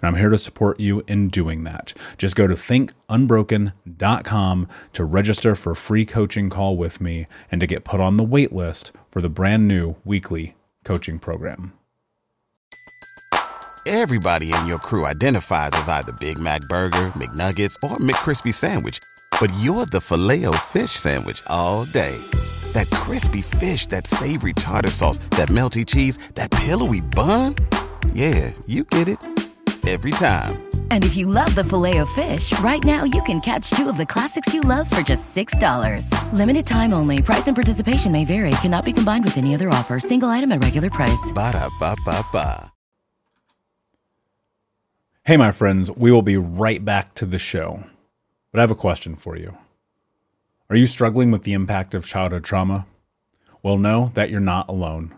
and I'm here to support you in doing that. Just go to thinkunbroken.com to register for a free coaching call with me and to get put on the wait list for the brand new weekly coaching program. Everybody in your crew identifies as either Big Mac burger, McNuggets, or McCrispy sandwich, but you're the Filet-O-Fish sandwich all day. That crispy fish, that savory tartar sauce, that melty cheese, that pillowy bun? Yeah, you get it every time. And if you love the Filet-O-Fish, right now you can catch two of the classics you love for just $6. Limited time only. Price and participation may vary. Cannot be combined with any other offer. Single item at regular price. Ba da ba ba ba. Hey, my friends, we will be right back to the show. But I have a question for you. Are you struggling with the impact of childhood trauma? Well, know that you're not alone.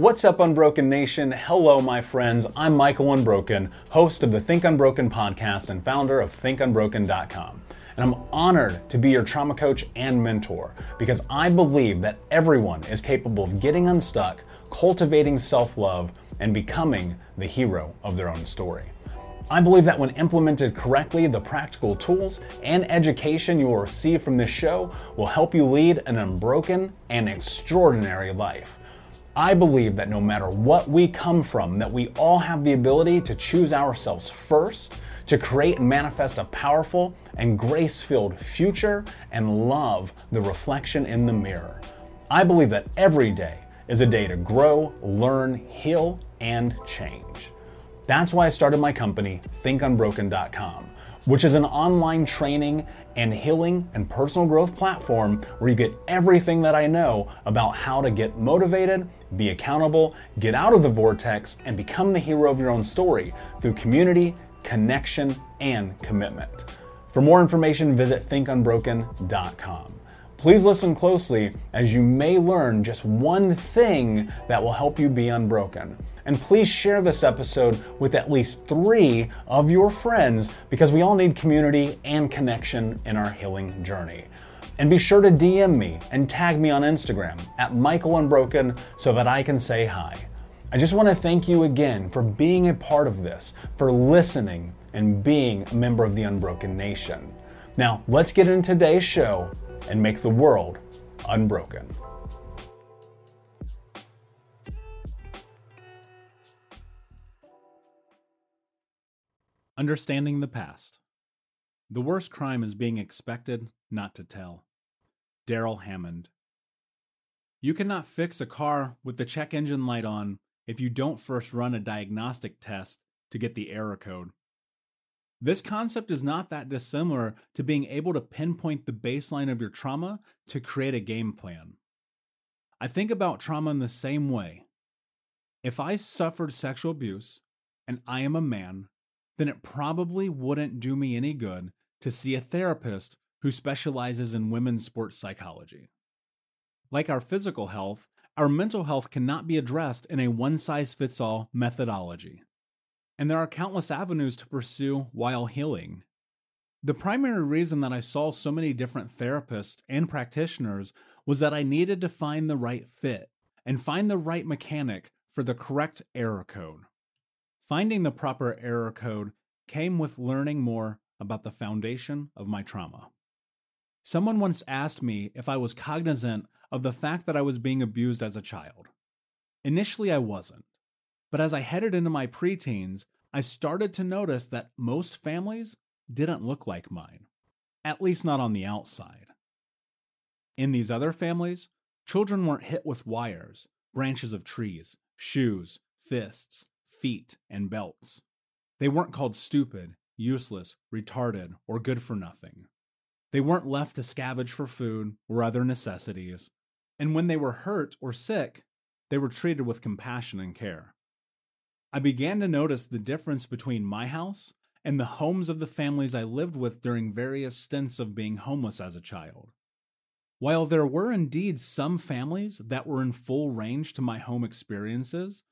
What's up, Unbroken Nation? Hello, my friends. I'm Michael Unbroken, host of the Think Unbroken podcast and founder of ThinkUnbroken.com. And I'm honored to be your trauma coach and mentor because I believe that everyone is capable of getting unstuck, cultivating self love, and becoming the hero of their own story. I believe that when implemented correctly, the practical tools and education you will receive from this show will help you lead an unbroken and extraordinary life. I believe that no matter what we come from, that we all have the ability to choose ourselves first, to create and manifest a powerful and grace-filled future and love the reflection in the mirror. I believe that every day is a day to grow, learn, heal, and change. That's why I started my company, thinkunbroken.com which is an online training and healing and personal growth platform where you get everything that I know about how to get motivated, be accountable, get out of the vortex, and become the hero of your own story through community, connection, and commitment. For more information, visit thinkunbroken.com. Please listen closely as you may learn just one thing that will help you be unbroken. And please share this episode with at least three of your friends because we all need community and connection in our healing journey. And be sure to DM me and tag me on Instagram at Michael Unbroken so that I can say hi. I just want to thank you again for being a part of this, for listening, and being a member of the Unbroken Nation. Now, let's get into today's show and make the world unbroken. Understanding the past. The worst crime is being expected not to tell. Darrell Hammond. You cannot fix a car with the check engine light on if you don't first run a diagnostic test to get the error code. This concept is not that dissimilar to being able to pinpoint the baseline of your trauma to create a game plan. I think about trauma in the same way. If I suffered sexual abuse and I am a man, then it probably wouldn't do me any good to see a therapist who specializes in women's sports psychology. Like our physical health, our mental health cannot be addressed in a one size fits all methodology. And there are countless avenues to pursue while healing. The primary reason that I saw so many different therapists and practitioners was that I needed to find the right fit and find the right mechanic for the correct error code. Finding the proper error code came with learning more about the foundation of my trauma. Someone once asked me if I was cognizant of the fact that I was being abused as a child. Initially, I wasn't. But as I headed into my preteens, I started to notice that most families didn't look like mine, at least not on the outside. In these other families, children weren't hit with wires, branches of trees, shoes, fists, feet, and belts. They weren't called stupid, useless, retarded, or good for nothing. They weren't left to scavenge for food or other necessities, and when they were hurt or sick, they were treated with compassion and care. I began to notice the difference between my house and the homes of the families I lived with during various stints of being homeless as a child. While there were indeed some families that were in full range to my home experiences,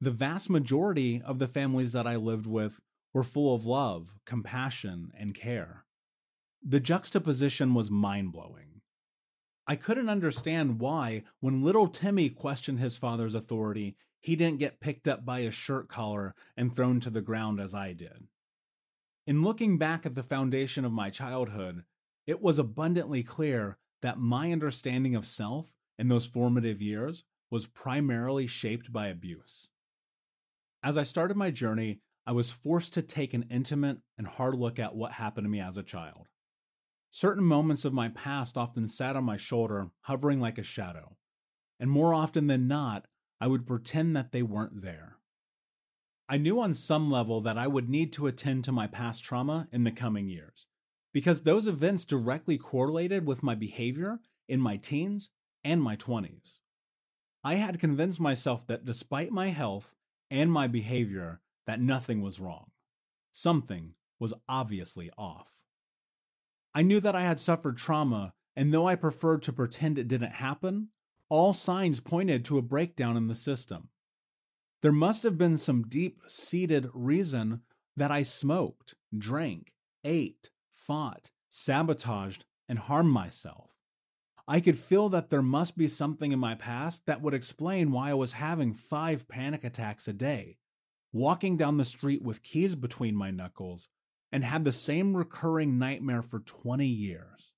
the vast majority of the families that I lived with were full of love, compassion, and care. The juxtaposition was mind blowing. I couldn't understand why, when little Timmy questioned his father's authority, he didn't get picked up by his shirt collar and thrown to the ground as I did. In looking back at the foundation of my childhood, it was abundantly clear that my understanding of self in those formative years was primarily shaped by abuse. As I started my journey, I was forced to take an intimate and hard look at what happened to me as a child. Certain moments of my past often sat on my shoulder, hovering like a shadow. And more often than not, I would pretend that they weren't there. I knew on some level that I would need to attend to my past trauma in the coming years, because those events directly correlated with my behavior in my teens and my 20s. I had convinced myself that despite my health and my behavior, that nothing was wrong. Something was obviously off. I knew that I had suffered trauma, and though I preferred to pretend it didn't happen, all signs pointed to a breakdown in the system. There must have been some deep seated reason that I smoked, drank, ate, fought, sabotaged, and harmed myself. I could feel that there must be something in my past that would explain why I was having five panic attacks a day, walking down the street with keys between my knuckles, and had the same recurring nightmare for 20 years.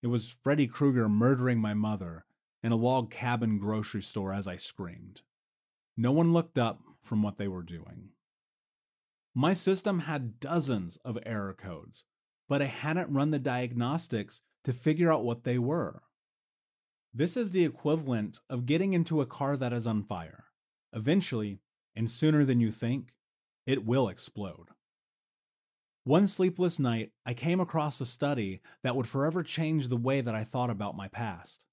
It was Freddy Krueger murdering my mother in a log cabin grocery store as I screamed. No one looked up from what they were doing. My system had dozens of error codes, but I hadn't run the diagnostics to figure out what they were. This is the equivalent of getting into a car that is on fire. Eventually, and sooner than you think, it will explode. One sleepless night, I came across a study that would forever change the way that I thought about my past.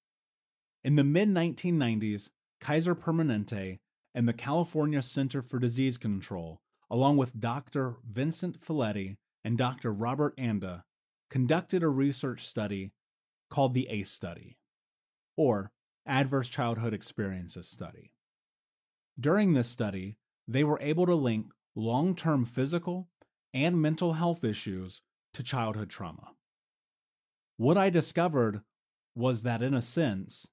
In the mid 1990s, Kaiser Permanente and the California Center for Disease Control, along with Dr. Vincent Felitti and Dr. Robert Anda, conducted a research study called the ACE study, or Adverse Childhood Experiences Study. During this study, they were able to link long term physical and mental health issues to childhood trauma. What I discovered was that, in a sense,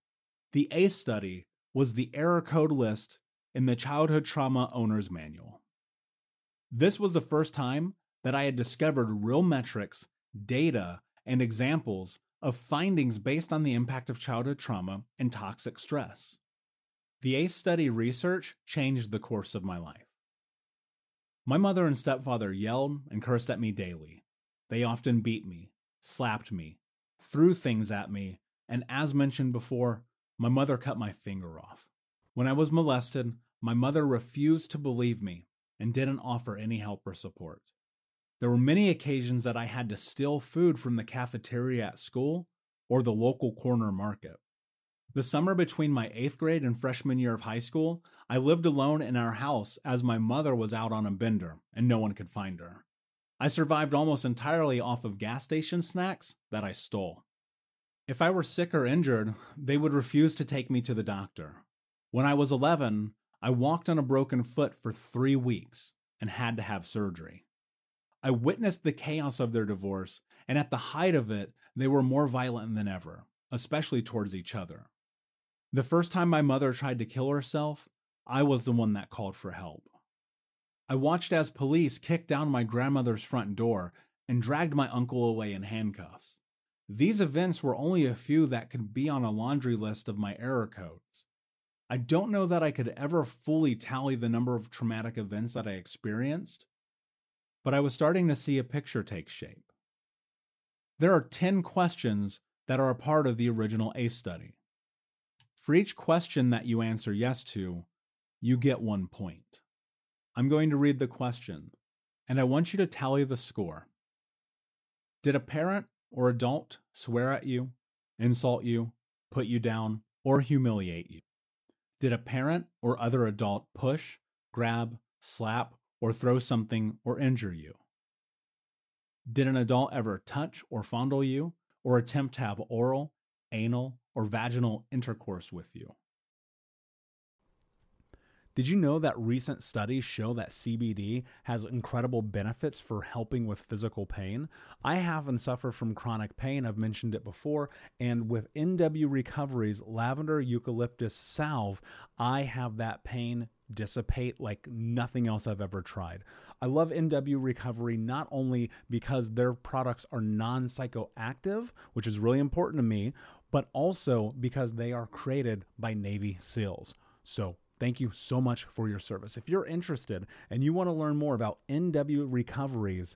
the ACE study was the error code list in the Childhood Trauma Owner's Manual. This was the first time that I had discovered real metrics, data, and examples of findings based on the impact of childhood trauma and toxic stress. The ACE study research changed the course of my life. My mother and stepfather yelled and cursed at me daily. They often beat me, slapped me, threw things at me, and as mentioned before, my mother cut my finger off. When I was molested, my mother refused to believe me and didn't offer any help or support. There were many occasions that I had to steal food from the cafeteria at school or the local corner market. The summer between my eighth grade and freshman year of high school, I lived alone in our house as my mother was out on a bender and no one could find her. I survived almost entirely off of gas station snacks that I stole. If I were sick or injured, they would refuse to take me to the doctor. When I was 11, I walked on a broken foot for three weeks and had to have surgery. I witnessed the chaos of their divorce, and at the height of it, they were more violent than ever, especially towards each other. The first time my mother tried to kill herself, I was the one that called for help. I watched as police kicked down my grandmother's front door and dragged my uncle away in handcuffs. These events were only a few that could be on a laundry list of my error codes. I don't know that I could ever fully tally the number of traumatic events that I experienced, but I was starting to see a picture take shape. There are 10 questions that are a part of the original ACE study. For each question that you answer yes to, you get one point. I'm going to read the question, and I want you to tally the score. Did a parent or adult swear at you, insult you, put you down, or humiliate you? Did a parent or other adult push, grab, slap, or throw something or injure you? Did an adult ever touch or fondle you, or attempt to have oral, anal, or vaginal intercourse with you. Did you know that recent studies show that CBD has incredible benefits for helping with physical pain? I have and suffer from chronic pain. I've mentioned it before. And with NW Recovery's lavender eucalyptus salve, I have that pain dissipate like nothing else I've ever tried. I love NW Recovery not only because their products are non psychoactive, which is really important to me, but also because they are created by Navy SEALs. So, Thank you so much for your service. If you're interested and you want to learn more about NW Recovery's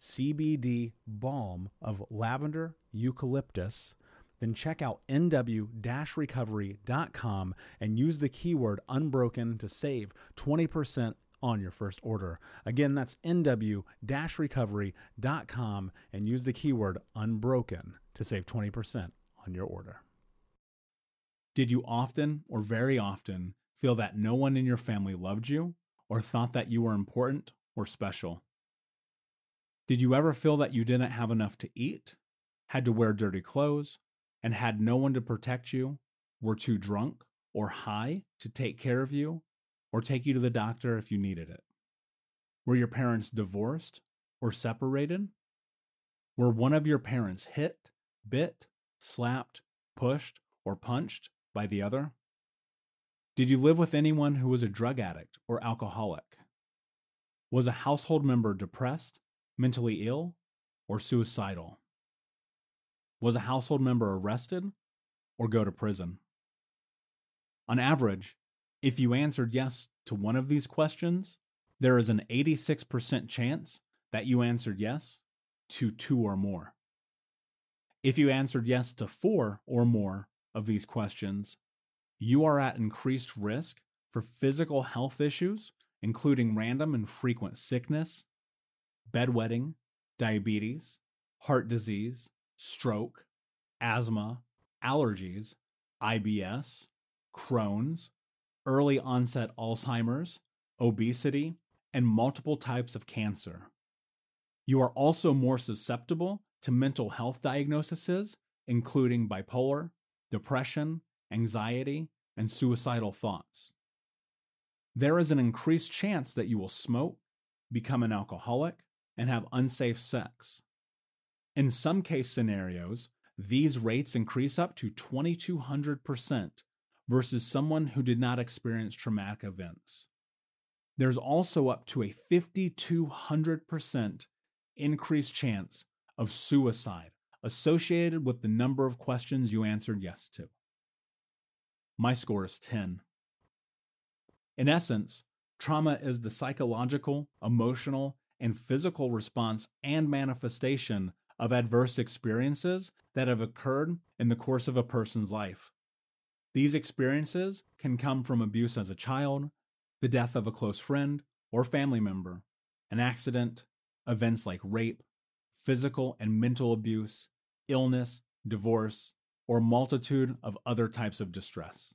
CBD balm of lavender eucalyptus, then check out nw-recovery.com and use the keyword unbroken to save 20% on your first order. Again, that's nw-recovery.com and use the keyword unbroken to save 20% on your order. Did you often or very often feel that no one in your family loved you or thought that you were important or special? Did you ever feel that you didn't have enough to eat, had to wear dirty clothes, and had no one to protect you, were too drunk or high to take care of you or take you to the doctor if you needed it? Were your parents divorced or separated? Were one of your parents hit, bit, slapped, pushed, or punched by the other? Did you live with anyone who was a drug addict or alcoholic? Was a household member depressed, mentally ill, or suicidal? Was a household member arrested or go to prison? On average, if you answered yes to one of these questions, there is an 86% chance that you answered yes to two or more. If you answered yes to four or more of these questions, you are at increased risk for physical health issues, including random and frequent sickness, bedwetting, diabetes, heart disease, stroke, asthma, allergies, IBS, Crohn's, early onset Alzheimer's, obesity, and multiple types of cancer. You are also more susceptible to mental health diagnoses, including bipolar, depression, anxiety, and suicidal thoughts. There is an increased chance that you will smoke, become an alcoholic, and have unsafe sex. In some case scenarios, these rates increase up to 2200% versus someone who did not experience traumatic events. There's also up to a 5200% increased chance of suicide associated with the number of questions you answered yes to. My score is 10. In essence, trauma is the psychological, emotional, and physical response and manifestation of adverse experiences that have occurred in the course of a person's life. These experiences can come from abuse as a child, the death of a close friend or family member, an accident, events like rape, physical and mental abuse, illness, divorce, or multitude of other types of distress.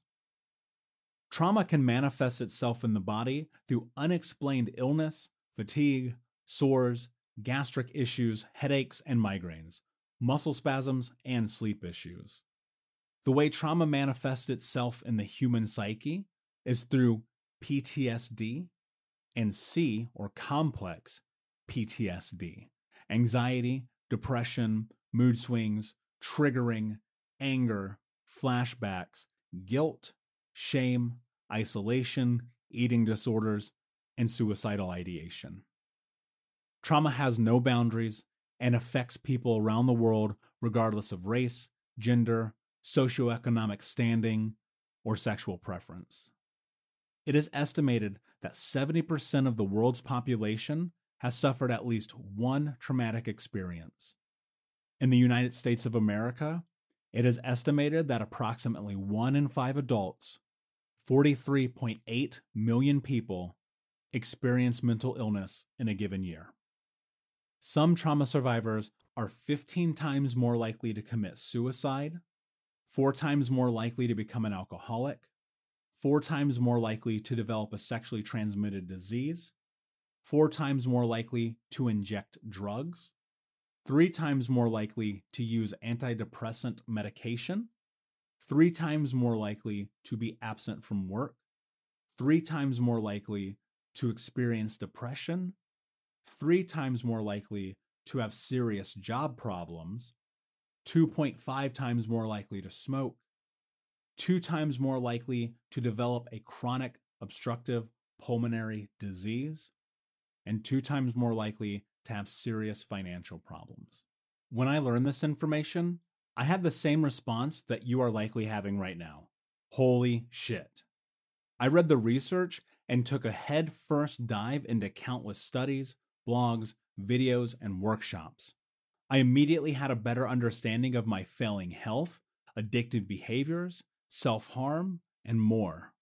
Trauma can manifest itself in the body through unexplained illness, fatigue, sores, gastric issues, headaches, and migraines, muscle spasms, and sleep issues. The way trauma manifests itself in the human psyche is through PTSD and C, or complex PTSD, anxiety, depression, mood swings, triggering, anger, flashbacks, guilt, shame, isolation, eating disorders, and suicidal ideation. Trauma has no boundaries and affects people around the world regardless of race, gender, socioeconomic standing, or sexual preference. It is estimated that 70% of the world's population has suffered at least one traumatic experience. In the United States of America, it is estimated that approximately 1 in 5 adults, 43.8 million people, experience mental illness in a given year. Some trauma survivors are 15 times more likely to commit suicide, four times more likely to become an alcoholic, four times more likely to develop a sexually transmitted disease, four times more likely to inject drugs, three times more likely to use antidepressant medication, three times more likely to be absent from work, three times more likely to experience depression, three times more likely to have serious job problems, 2.5 times more likely to smoke, two times more likely to develop a chronic obstructive pulmonary disease, and two times more likely to have serious financial problems. When I learned this information, I had the same response that you are likely having right now. Holy shit. I read the research and took a head first dive into countless studies, blogs, videos, and workshops. I immediately had a better understanding of my failing health, addictive behaviors, self harm, and more.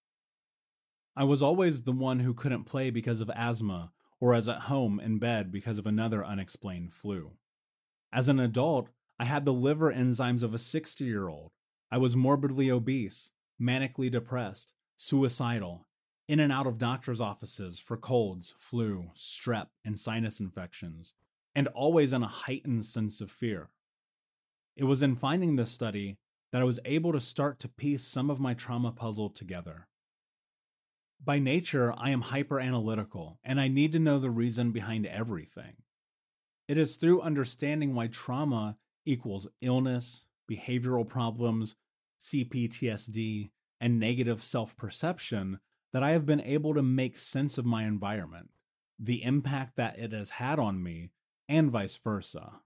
I was always the one who couldn't play because of asthma or as at home in bed because of another unexplained flu. As an adult, I had the liver enzymes of a 60 year old. I was morbidly obese, manically depressed, suicidal, in and out of doctor's offices for colds, flu, strep, and sinus infections, and always in a heightened sense of fear. It was in finding this study that I was able to start to piece some of my trauma puzzle together. By nature, I am hyper analytical, and I need to know the reason behind everything. It is through understanding why trauma equals illness, behavioral problems, CPTSD, and negative self perception that I have been able to make sense of my environment, the impact that it has had on me, and vice versa.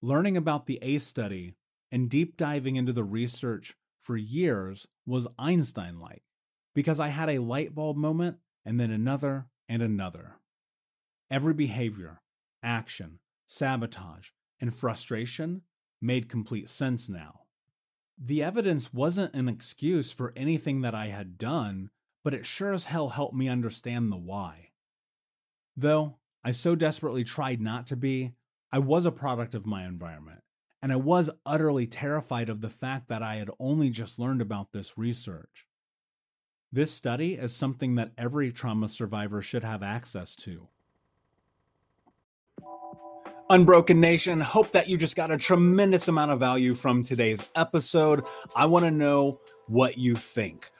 Learning about the ACE study and deep diving into the research for years was Einstein like because I had a light bulb moment and then another and another. Every behavior, action, sabotage, and frustration made complete sense now. The evidence wasn't an excuse for anything that I had done but it sure as hell helped me understand the why. Though I so desperately tried not to be, I was a product of my environment, and I was utterly terrified of the fact that I had only just learned about this research. This study is something that every trauma survivor should have access to. Unbroken Nation, hope that you just got a tremendous amount of value from today's episode. I want to know what you think.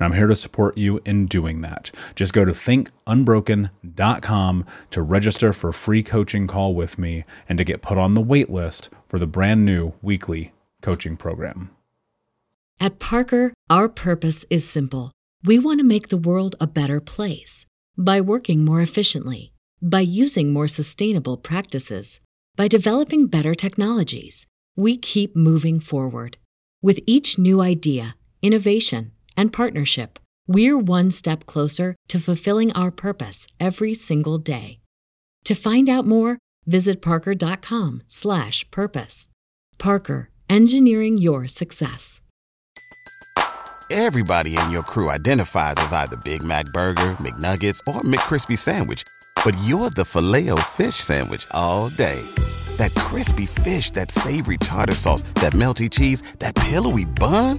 And I'm here to support you in doing that. Just go to thinkunbroken.com to register for a free coaching call with me and to get put on the wait list for the brand new weekly coaching program. At Parker, our purpose is simple. We want to make the world a better place by working more efficiently, by using more sustainable practices, by developing better technologies. We keep moving forward. With each new idea, innovation, and partnership, we're one step closer to fulfilling our purpose every single day. To find out more, visit parker.com/purpose. Parker, engineering your success. Everybody in your crew identifies as either Big Mac burger, McNuggets, or McCrispy sandwich, but you're the Filet-O-Fish sandwich all day. That crispy fish, that savory tartar sauce, that melty cheese, that pillowy bun?